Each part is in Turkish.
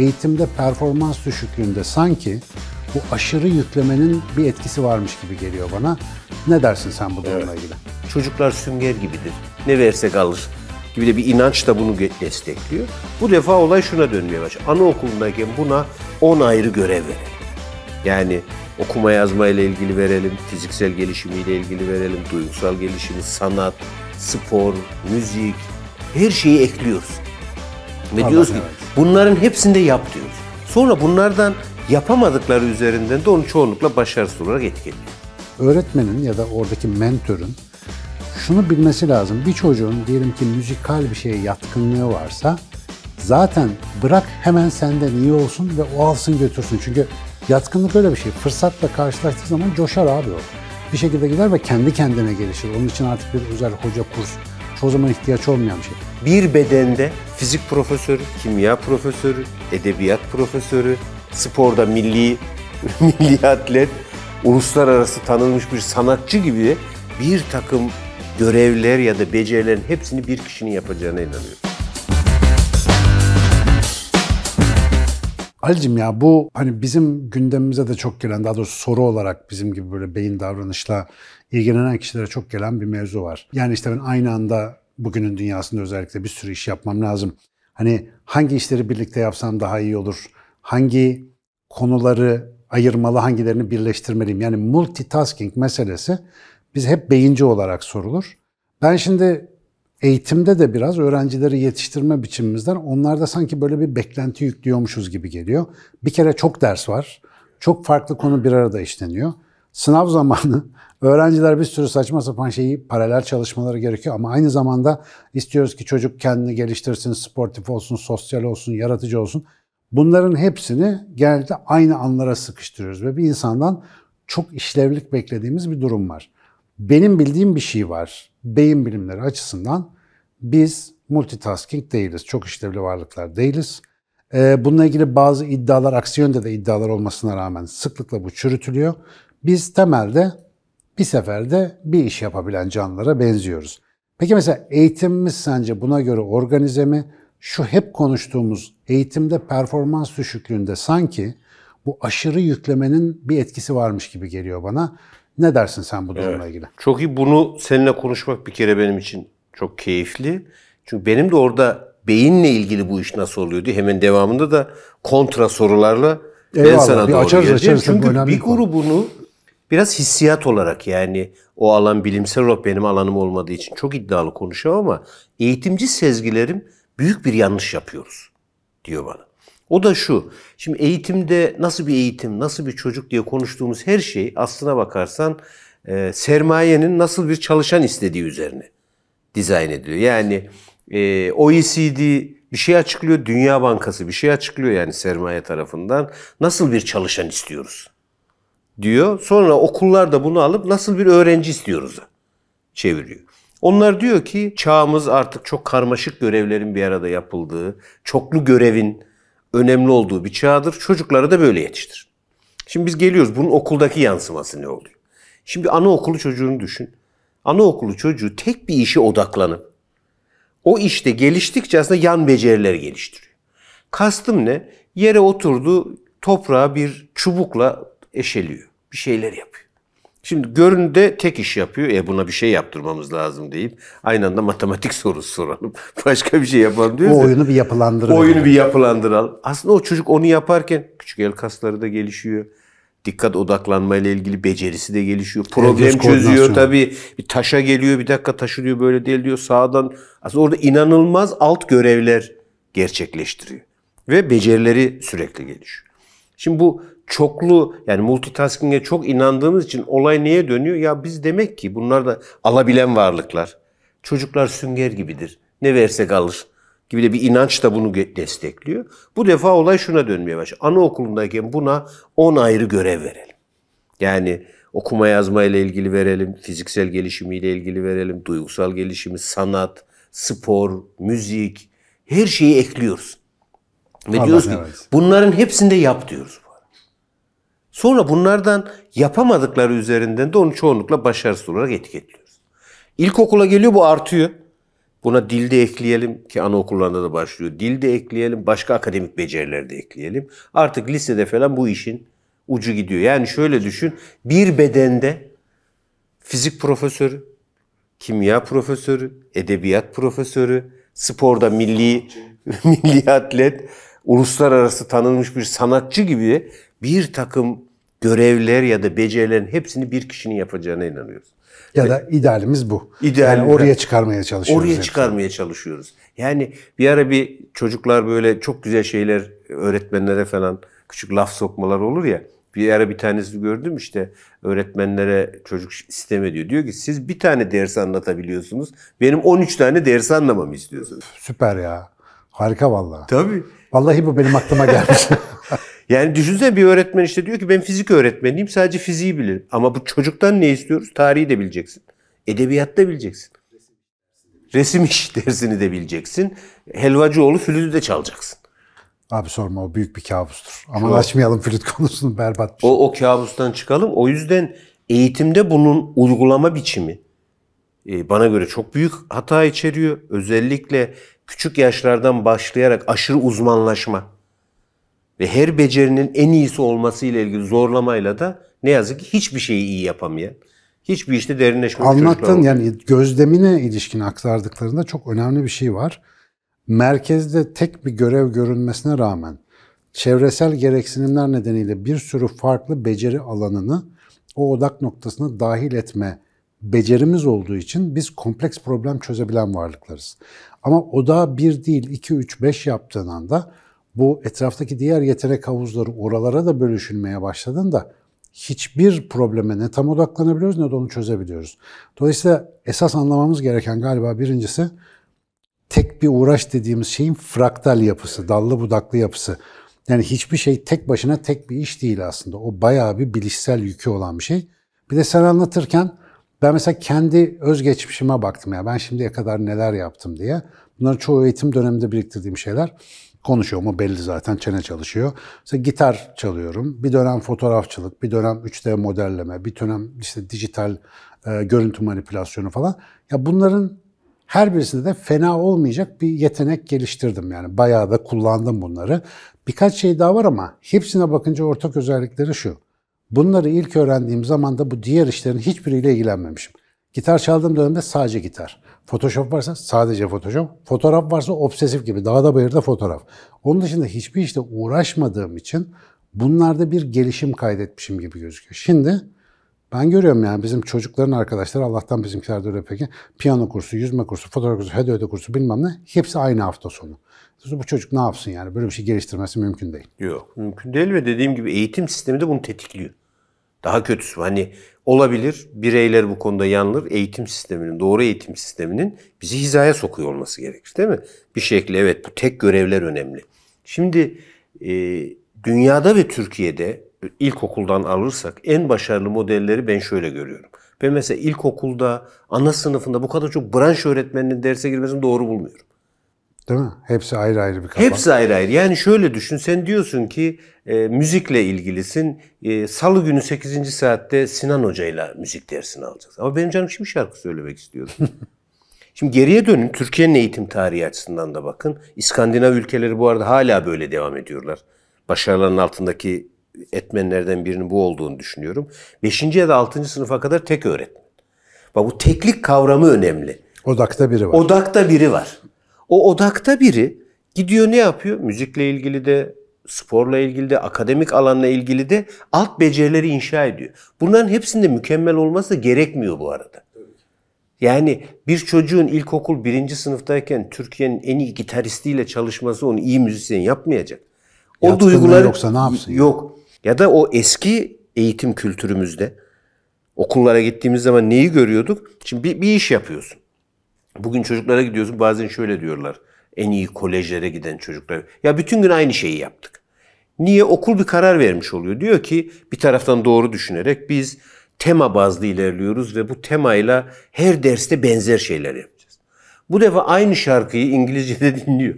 eğitimde performans düşüklüğünde sanki bu aşırı yüklemenin bir etkisi varmış gibi geliyor bana. Ne dersin sen bu durumla ilgili? Çocuklar sünger gibidir. Ne versek alır gibi de bir inanç da bunu destekliyor. Bu defa olay şuna dönmeye başlıyor. Anaokulundayken buna 10 ayrı görev verelim. Yani okuma yazma ile ilgili verelim, fiziksel gelişimiyle ilgili verelim, duygusal gelişimi, sanat, spor, müzik, her şeyi ekliyoruz. Ve diyoruz ki evet. Bunların hepsini de yap diyoruz. Sonra bunlardan yapamadıkları üzerinden de onu çoğunlukla başarısız olarak etiketliyor. Öğretmenin ya da oradaki mentörün şunu bilmesi lazım. Bir çocuğun diyelim ki müzikal bir şeye yatkınlığı varsa zaten bırak hemen senden iyi olsun ve o alsın götürsün. Çünkü yatkınlık öyle bir şey. Fırsatla karşılaştığı zaman coşar abi o. Bir şekilde gider ve kendi kendine gelişir. Onun için artık bir özel hoca, kurs çoğu zaman ihtiyaç olmayan bir şey. Bir bedende fizik profesörü, kimya profesörü, edebiyat profesörü, sporda milli milli atlet, uluslararası tanınmış bir sanatçı gibi bir takım görevler ya da becerilerin hepsini bir kişinin yapacağına inanıyorum. Ali'cim ya bu hani bizim gündemimize de çok gelen daha doğrusu soru olarak bizim gibi böyle beyin davranışla ilgilenen kişilere çok gelen bir mevzu var. Yani işte ben aynı anda bugünün dünyasında özellikle bir sürü iş yapmam lazım. Hani hangi işleri birlikte yapsam daha iyi olur? Hangi konuları ayırmalı, hangilerini birleştirmeliyim? Yani multitasking meselesi biz hep beyinci olarak sorulur. Ben şimdi eğitimde de biraz öğrencileri yetiştirme biçimimizden onlarda sanki böyle bir beklenti yüklüyormuşuz gibi geliyor. Bir kere çok ders var. Çok farklı konu bir arada işleniyor. Sınav zamanı öğrenciler bir sürü saçma sapan şeyi paralel çalışmaları gerekiyor ama aynı zamanda istiyoruz ki çocuk kendini geliştirsin, sportif olsun, sosyal olsun, yaratıcı olsun. Bunların hepsini genelde aynı anlara sıkıştırıyoruz ve bir insandan çok işlevlik beklediğimiz bir durum var. Benim bildiğim bir şey var. Beyin bilimleri açısından biz multitasking değiliz. Çok işlevli varlıklar değiliz. Ee, bununla ilgili bazı iddialar, aksi yönde de iddialar olmasına rağmen sıklıkla bu çürütülüyor. Biz temelde bir seferde bir iş yapabilen canlılara benziyoruz. Peki mesela eğitimimiz sence buna göre organize mi? Şu hep konuştuğumuz eğitimde performans düşüklüğünde sanki bu aşırı yüklemenin bir etkisi varmış gibi geliyor bana. Ne dersin sen bu durumla ilgili? Çok iyi bunu seninle konuşmak bir kere benim için çok keyifli. Çünkü benim de orada beyinle ilgili bu iş nasıl oluyor diye hemen devamında da kontra sorularla ben Eyvallah, sana bir doğru açarız, geleceğim. açarız. Çünkü bir konu. Biraz hissiyat olarak yani o alan bilimsel olarak benim alanım olmadığı için çok iddialı konuşamam ama eğitimci sezgilerim büyük bir yanlış yapıyoruz diyor bana. O da şu. Şimdi eğitimde nasıl bir eğitim, nasıl bir çocuk diye konuştuğumuz her şey aslına bakarsan e, sermayenin nasıl bir çalışan istediği üzerine dizayn ediliyor. Yani e, OECD bir şey açıklıyor, Dünya Bankası bir şey açıklıyor yani sermaye tarafından. Nasıl bir çalışan istiyoruz diyor. Sonra okullar da bunu alıp nasıl bir öğrenci istiyoruz çeviriyor. Onlar diyor ki çağımız artık çok karmaşık görevlerin bir arada yapıldığı, çoklu görevin önemli olduğu bir çağdır. Çocukları da böyle yetiştir. Şimdi biz geliyoruz bunun okuldaki yansıması ne oluyor? Şimdi anaokulu çocuğunu düşün. Anaokulu çocuğu tek bir işe odaklanıp o işte geliştikçe aslında yan beceriler geliştiriyor. Kastım ne? Yere oturdu, toprağa bir çubukla eşeliyor. Bir şeyler yapıyor. Şimdi göründe tek iş yapıyor. E buna bir şey yaptırmamız lazım deyip aynı anda matematik sorusu soralım. Başka bir şey yapalım diyoruz. O oyunu bir yapılandıralım. Oyunu bir yapılandıralım. Aslında o çocuk onu yaparken küçük el kasları da gelişiyor. Dikkat odaklanma ile ilgili becerisi de gelişiyor. Problem göz çözüyor tabii. Bir taşa geliyor bir dakika taşı diyor böyle değil diyor sağdan. Aslında orada inanılmaz alt görevler gerçekleştiriyor. Ve becerileri sürekli gelişiyor. Şimdi bu çoklu yani multitasking'e çok inandığımız için olay neye dönüyor? Ya biz demek ki bunlar da alabilen varlıklar. Çocuklar sünger gibidir. Ne versek alır gibi de bir inanç da bunu destekliyor. Bu defa olay şuna dönmeye başlıyor. Anaokulundayken buna 10 ayrı görev verelim. Yani okuma yazma ile ilgili verelim, fiziksel gelişimiyle ilgili verelim, duygusal gelişimi, sanat, spor, müzik her şeyi ekliyoruz. Ve Allah diyoruz ki evet. bunların hepsini de yap diyoruz. Sonra bunlardan yapamadıkları üzerinden de onu çoğunlukla başarısız olarak etiketliyoruz. İlkokula geliyor bu artıyor. Buna dilde ekleyelim ki anaokullarında da başlıyor. Dilde ekleyelim, başka akademik beceriler de ekleyelim. Artık lisede falan bu işin ucu gidiyor. Yani şöyle düşün, bir bedende fizik profesörü, kimya profesörü, edebiyat profesörü, sporda milli milli atlet, uluslararası tanınmış bir sanatçı gibi bir takım görevler ya da becerilerin hepsini bir kişinin yapacağına inanıyoruz. Ya da idealimiz bu. İdeal- yani oraya çıkarmaya çalışıyoruz. Oraya hep. çıkarmaya çalışıyoruz. Yani bir ara bir çocuklar böyle çok güzel şeyler öğretmenlere falan küçük laf sokmalar olur ya. Bir ara bir tanesi gördüm işte öğretmenlere çocuk sistem ediyor. Diyor ki siz bir tane ders anlatabiliyorsunuz. Benim 13 tane ders anlamamı istiyorsunuz. Süper ya. Harika vallahi. Tabii. Vallahi bu benim aklıma gelmiş. Yani düşünsene bir öğretmen işte diyor ki ben fizik öğretmeniyim sadece fiziği bilirim. Ama bu çocuktan ne istiyoruz? Tarihi de bileceksin. Edebiyat da bileceksin. Resim iş dersini de bileceksin. Helvacıoğlu flütü de çalacaksın. Abi sorma o büyük bir kabustur. Ama açmayalım flüt konusunu berbat bir şey. O, o kabustan çıkalım. O yüzden eğitimde bunun uygulama biçimi e, bana göre çok büyük hata içeriyor. Özellikle küçük yaşlardan başlayarak aşırı uzmanlaşma ve her becerinin en iyisi olması ile ilgili zorlamayla da ne yazık ki hiçbir şeyi iyi yapamayan, hiçbir işte derinleşmemiş çocuklar Anlattığın yani gözlemine ilişkin aktardıklarında çok önemli bir şey var. Merkezde tek bir görev görünmesine rağmen çevresel gereksinimler nedeniyle bir sürü farklı beceri alanını o odak noktasına dahil etme becerimiz olduğu için biz kompleks problem çözebilen varlıklarız. Ama odağı bir değil, iki, üç, beş yaptığın anda bu etraftaki diğer yetenek havuzları oralara da bölüşülmeye başladığında hiçbir probleme ne tam odaklanabiliyoruz ne de onu çözebiliyoruz. Dolayısıyla esas anlamamız gereken galiba birincisi tek bir uğraş dediğimiz şeyin fraktal yapısı, dallı budaklı yapısı. Yani hiçbir şey tek başına tek bir iş değil aslında. O bayağı bir bilişsel yükü olan bir şey. Bir de sen anlatırken ben mesela kendi özgeçmişime baktım ya. Ben şimdiye kadar neler yaptım diye. Bunları çoğu eğitim döneminde biriktirdiğim şeyler. Konuşuyorum o belli zaten çene çalışıyor. Mesela gitar çalıyorum. Bir dönem fotoğrafçılık, bir dönem 3D modelleme, bir dönem işte dijital e, görüntü manipülasyonu falan. Ya bunların her birisinde de fena olmayacak bir yetenek geliştirdim yani. Bayağı da kullandım bunları. Birkaç şey daha var ama hepsine bakınca ortak özellikleri şu. Bunları ilk öğrendiğim zaman da bu diğer işlerin hiçbiriyle ilgilenmemişim. Gitar çaldığım dönemde sadece gitar. Photoshop varsa sadece Photoshop. Fotoğraf varsa obsesif gibi. Dağda bayırda fotoğraf. Onun dışında hiçbir işte uğraşmadığım için bunlarda bir gelişim kaydetmişim gibi gözüküyor. Şimdi ben görüyorum yani bizim çocukların arkadaşları Allah'tan bizimkiler de öyle peki. Piyano kursu, yüzme kursu, fotoğraf kursu, hede kursu bilmem ne. Hepsi aynı hafta sonu. Bu çocuk ne yapsın yani? Böyle bir şey geliştirmesi mümkün değil. Yok mümkün değil ve dediğim gibi eğitim sistemi de bunu tetikliyor. Daha kötüsü hani olabilir bireyler bu konuda yanılır. Eğitim sisteminin, doğru eğitim sisteminin bizi hizaya sokuyor olması gerekir değil mi? Bir şekilde evet bu tek görevler önemli. Şimdi e, dünyada ve Türkiye'de ilkokuldan alırsak en başarılı modelleri ben şöyle görüyorum. Ben mesela ilkokulda, ana sınıfında bu kadar çok branş öğretmeninin derse girmesini doğru bulmuyorum. Değil mi? Hepsi ayrı ayrı bir kafa. Hepsi ayrı ayrı. Yani şöyle düşün. Sen diyorsun ki e, müzikle ilgilisin. E, Salı günü 8. saatte Sinan Hoca'yla müzik dersini alacaksın. Ama benim canım şimdi şarkı söylemek istiyorum. şimdi geriye dönün. Türkiye'nin eğitim tarihi açısından da bakın. İskandinav ülkeleri bu arada hala böyle devam ediyorlar. Başarıların altındaki etmenlerden birinin bu olduğunu düşünüyorum. 5. ya da 6. sınıfa kadar tek öğretmen. Bak bu teklik kavramı önemli. Odakta biri var. Odakta biri var. O odakta biri gidiyor ne yapıyor? Müzikle ilgili de, sporla ilgili de, akademik alanla ilgili de alt becerileri inşa ediyor. Bunların hepsinde mükemmel olması da gerekmiyor bu arada. Yani bir çocuğun ilkokul birinci sınıftayken Türkiye'nin en iyi gitaristiyle çalışması onu iyi müzisyen yapmayacak. O Yatkınlığı duyguları yoksa ne yapsın? Yok. Ya da o eski eğitim kültürümüzde okullara gittiğimiz zaman neyi görüyorduk? Şimdi bir, bir iş yapıyorsun. Bugün çocuklara gidiyorsun bazen şöyle diyorlar. En iyi kolejlere giden çocuklar. Ya bütün gün aynı şeyi yaptık. Niye? Okul bir karar vermiş oluyor. Diyor ki bir taraftan doğru düşünerek biz tema bazlı ilerliyoruz ve bu temayla her derste benzer şeyler yapacağız. Bu defa aynı şarkıyı İngilizce'de dinliyor.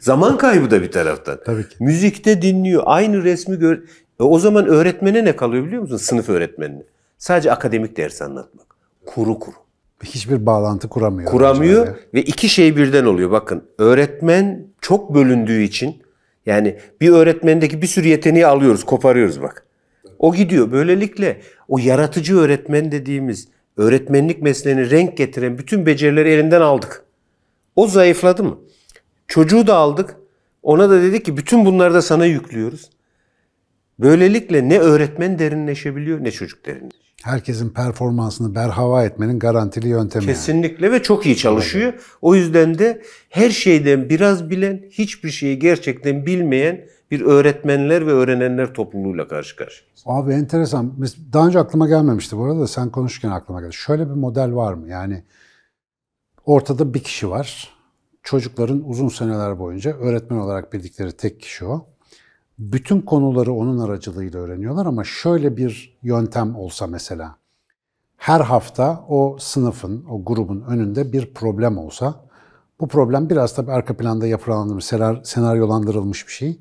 Zaman kaybı da bir taraftan. Tabii ki. Müzikte dinliyor. Aynı resmi gör. E o zaman öğretmene ne kalıyor biliyor musun? Sınıf öğretmenine. Sadece akademik ders anlatmak. Kuru kuru. Hiçbir bağlantı kuramıyor. kuramıyor öğrencilerle. ve iki şey birden oluyor. Bakın öğretmen çok bölündüğü için yani bir öğretmendeki bir sürü yeteneği alıyoruz, koparıyoruz bak. O gidiyor. Böylelikle o yaratıcı öğretmen dediğimiz öğretmenlik mesleğine renk getiren bütün becerileri elinden aldık. O zayıfladı mı? Çocuğu da aldık. Ona da dedik ki bütün bunları da sana yüklüyoruz. Böylelikle ne öğretmen derinleşebiliyor ne çocuk derinleşiyor. Herkesin performansını berhava etmenin garantili yöntemi. yani. Kesinlikle ve çok iyi çalışıyor. O yüzden de her şeyden biraz bilen, hiçbir şeyi gerçekten bilmeyen bir öğretmenler ve öğrenenler topluluğuyla karşı karşıyayız. Abi enteresan. Daha önce aklıma gelmemişti bu arada da sen konuşurken aklıma geldi. Şöyle bir model var mı? Yani ortada bir kişi var. Çocukların uzun seneler boyunca öğretmen olarak bildikleri tek kişi o. Bütün konuları onun aracılığıyla öğreniyorlar ama şöyle bir yöntem olsa mesela. Her hafta o sınıfın, o grubun önünde bir problem olsa, bu problem biraz tabii arka planda yapılandırılmış, senar- senaryolandırılmış bir şey.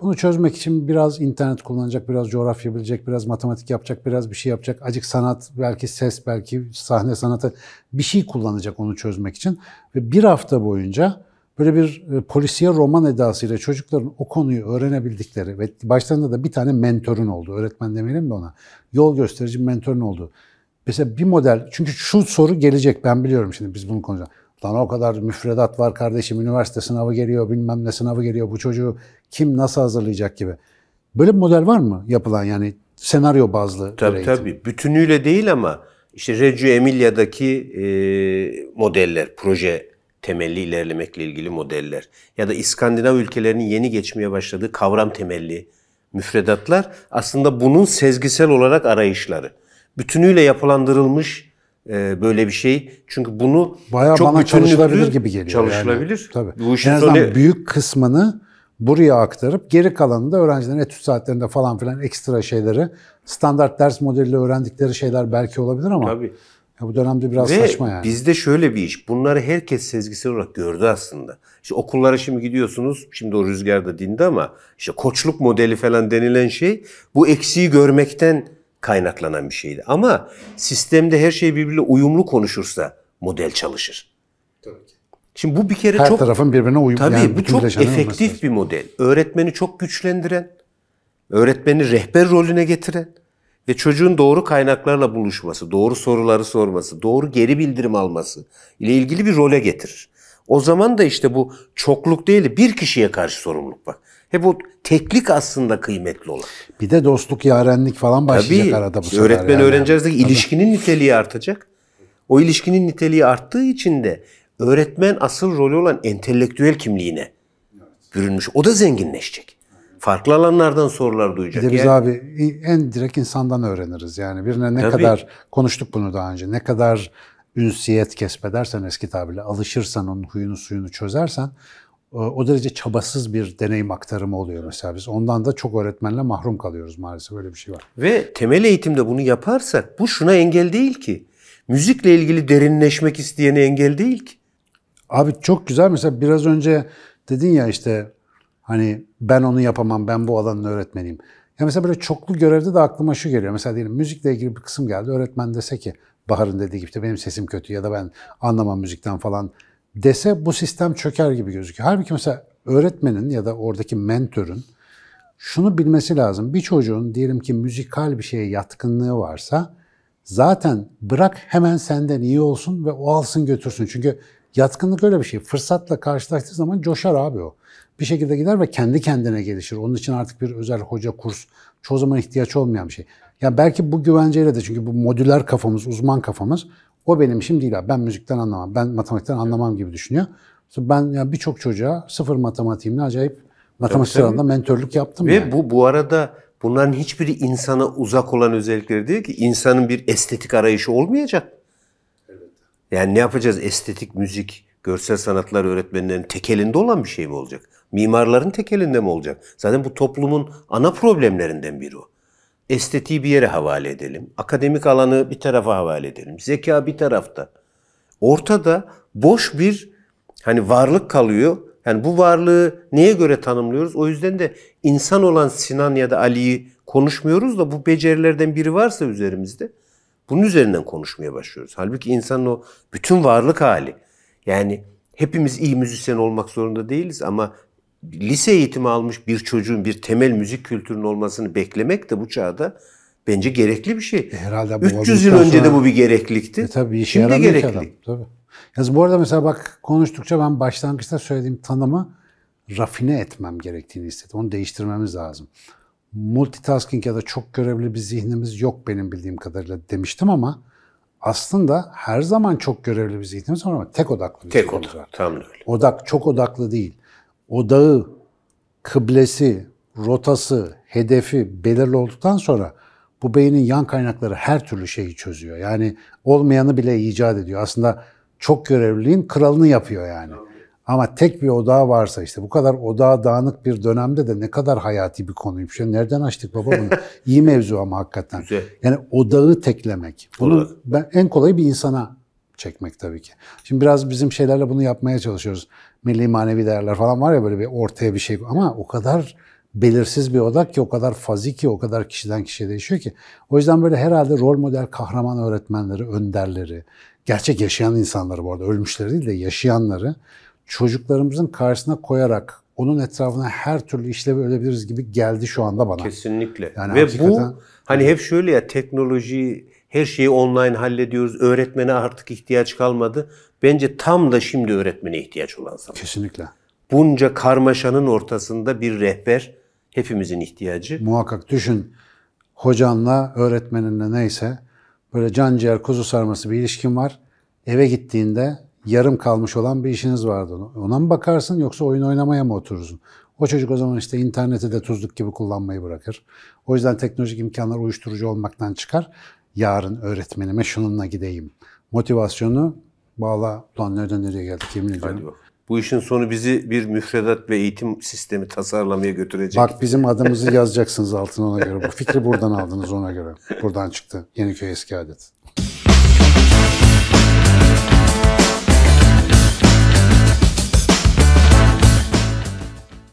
Bunu çözmek için biraz internet kullanacak, biraz coğrafya bilecek, biraz matematik yapacak, biraz bir şey yapacak. Acık sanat, belki ses, belki sahne sanatı bir şey kullanacak onu çözmek için. Ve bir hafta boyunca böyle bir e, polisiye roman edasıyla çocukların o konuyu öğrenebildikleri ve başlarında da bir tane mentörün oldu. Öğretmen demeyelim de ona. Yol gösterici bir mentörün oldu. Mesela bir model, çünkü şu soru gelecek ben biliyorum şimdi biz bunu konuşacağız. Lan o kadar müfredat var kardeşim, üniversite sınavı geliyor, bilmem ne sınavı geliyor, bu çocuğu kim nasıl hazırlayacak gibi. Böyle bir model var mı yapılan yani senaryo bazlı Tabii eğitim? tabii. Bütünüyle değil ama işte Reggio Emilia'daki e, modeller, proje temelli ilerlemekle ilgili modeller ya da İskandinav ülkelerinin yeni geçmeye başladığı kavram temelli müfredatlar aslında bunun sezgisel olarak arayışları. Bütünüyle yapılandırılmış e, böyle bir şey. Çünkü bunu Bayağı çok bana çalışılabilir gibi geliyor. Çalışılabilir. Yani. Tabii. Bu işin en azından büyük kısmını buraya aktarıp geri kalanını da öğrencilerin etüt saatlerinde falan filan ekstra şeyleri standart ders modeliyle öğrendikleri şeyler belki olabilir ama Tabii. Ya bu dönemde biraz Ve saçma yani. bizde şöyle bir iş. Bunları herkes sezgisel olarak gördü aslında. İşte okullara şimdi gidiyorsunuz. Şimdi o rüzgar da dindi ama işte koçluk modeli falan denilen şey bu eksiği görmekten kaynaklanan bir şeydi. Ama sistemde her şey birbiriyle uyumlu konuşursa model çalışır. Şimdi bu bir kere Her çok tarafın birbirine uyum Tabii yani bu çok efektif bir model. Öğretmeni çok güçlendiren, öğretmeni rehber rolüne getiren ve çocuğun doğru kaynaklarla buluşması, doğru soruları sorması, doğru geri bildirim alması ile ilgili bir role getirir. O zaman da işte bu çokluk değil de bir kişiye karşı sorumluluk bak. Hep o teklik aslında kıymetli olan. Bir de dostluk, yarenlik falan başlayacak Tabii arada bu sefer. öğretmen yani. öğrenci arasındaki ilişkinin niteliği artacak. O ilişkinin niteliği arttığı için de öğretmen asıl rolü olan entelektüel kimliğine bürünmüş. O da zenginleşecek. Farklı alanlardan sorular duyacak. Bir de biz Yani- abi en direkt insandan öğreniriz. Yani birine ne Tabii. kadar konuştuk bunu daha önce. Ne kadar ünsiyet kesbedersen eski tabirle alışırsan onun huyunu suyunu çözersen o- o derece çabasız bir deneyim aktarımı oluyor mesela biz. Ondan da çok öğretmenle mahrum kalıyoruz maalesef öyle bir şey var. Ve temel eğitimde bunu yaparsak bu şuna engel değil ki. Müzikle ilgili derinleşmek isteyene engel değil ki. Abi çok güzel mesela biraz önce dedin ya işte hani ben onu yapamam ben bu alanın öğretmeniyim. Ya mesela böyle çoklu görevde de aklıma şu geliyor. Mesela diyelim müzikle ilgili bir kısım geldi. Öğretmen dese ki Bahar'ın dediği gibi işte benim sesim kötü ya da ben anlamam müzikten falan dese bu sistem çöker gibi gözüküyor. Halbuki mesela öğretmenin ya da oradaki mentörün şunu bilmesi lazım. Bir çocuğun diyelim ki müzikal bir şeye yatkınlığı varsa zaten bırak hemen senden iyi olsun ve o alsın götürsün. Çünkü yatkınlık öyle bir şey. Fırsatla karşılaştığı zaman coşar abi o. Bir şekilde gider ve kendi kendine gelişir. Onun için artık bir özel hoca, kurs çoğu zaman ihtiyaç olmayan bir şey. Ya belki bu güvenceyle de çünkü bu modüler kafamız, uzman kafamız o benim işim değil abi. Ben müzikten anlamam, ben matematikten anlamam gibi düşünüyor. Ben ya birçok çocuğa sıfır matematiğimle acayip matematik alanında mentörlük yaptım Ve yani. bu bu arada bunların hiçbiri insana uzak olan özellikleri değil ki. İnsanın bir estetik arayışı olmayacak. Yani ne yapacağız? Estetik, müzik, görsel sanatlar öğretmenlerinin tek elinde olan bir şey mi olacak? Mimarların tek elinde mi olacak? Zaten bu toplumun ana problemlerinden biri o. Estetiği bir yere havale edelim. Akademik alanı bir tarafa havale edelim. Zeka bir tarafta. Ortada boş bir hani varlık kalıyor. Yani bu varlığı neye göre tanımlıyoruz? O yüzden de insan olan Sinan ya da Ali'yi konuşmuyoruz da bu becerilerden biri varsa üzerimizde Bunun üzerinden konuşmaya başlıyoruz. Halbuki insanın o bütün varlık hali. Yani hepimiz iyi müzisyen olmak zorunda değiliz ama lise eğitimi almış bir çocuğun bir temel müzik kültürünün olmasını beklemek de bu çağda bence gerekli bir şey. E, herhalde bu 300 yıl önce de sonra- bu bir gereklilikti. E tabii işe Şimdi gerekli. adam. Tabii. Yalnız bu arada mesela bak konuştukça ben başlangıçta söylediğim tanımı rafine etmem gerektiğini istedim. Onu değiştirmemiz lazım. Multitasking ya da çok görevli bir zihnimiz yok benim bildiğim kadarıyla demiştim ama aslında her zaman çok görevli bir zihnimiz var ama tek odaklı bir Tek zihnimiz oda. var. Tam öyle. Odak çok odaklı değil. Odağı, kıblesi, rotası, hedefi belirli olduktan sonra bu beynin yan kaynakları her türlü şeyi çözüyor. Yani olmayanı bile icat ediyor. Aslında çok görevliliğin kralını yapıyor yani. Ama tek bir odağı varsa işte bu kadar odağı dağınık bir dönemde de ne kadar hayati bir konuymuş. Ya nereden açtık baba bunu? İyi mevzu ama hakikaten. Güzel. Yani odağı teklemek. Bunu ben en kolayı bir insana çekmek tabii ki. Şimdi biraz bizim şeylerle bunu yapmaya çalışıyoruz. Milli manevi değerler falan var ya böyle bir ortaya bir şey ama o kadar belirsiz bir odak ki o kadar fazi ki o kadar kişiden kişiye değişiyor ki. O yüzden böyle herhalde rol model kahraman öğretmenleri, önderleri, gerçek yaşayan insanları bu arada ölmüşleri değil de yaşayanları çocuklarımızın karşısına koyarak onun etrafına her türlü işlevi ölebiliriz gibi geldi şu anda bana. Kesinlikle. Yani Ve hakikaten- bu hani hep şöyle ya teknoloji her şeyi online hallediyoruz. Öğretmene artık ihtiyaç kalmadı. Bence tam da şimdi öğretmene ihtiyaç olan zaman. Kesinlikle. Bunca karmaşanın ortasında bir rehber hepimizin ihtiyacı. Muhakkak düşün hocanla, öğretmeninle neyse böyle can ciğer kuzu sarması bir ilişkin var. Eve gittiğinde yarım kalmış olan bir işiniz vardı. Ona mı bakarsın yoksa oyun oynamaya mı oturursun? O çocuk o zaman işte interneti de tuzluk gibi kullanmayı bırakır. O yüzden teknolojik imkanlar uyuşturucu olmaktan çıkar. Yarın öğretmenime şununla gideyim. Motivasyonu bağla. Ulan nereden nereye geldik yemin ediyorum. Bu işin sonu bizi bir müfredat ve eğitim sistemi tasarlamaya götürecek. Bak bizim adımızı yazacaksınız altına ona göre. Bu fikri buradan aldınız ona göre. Buradan çıktı. Yeniköy eski adet.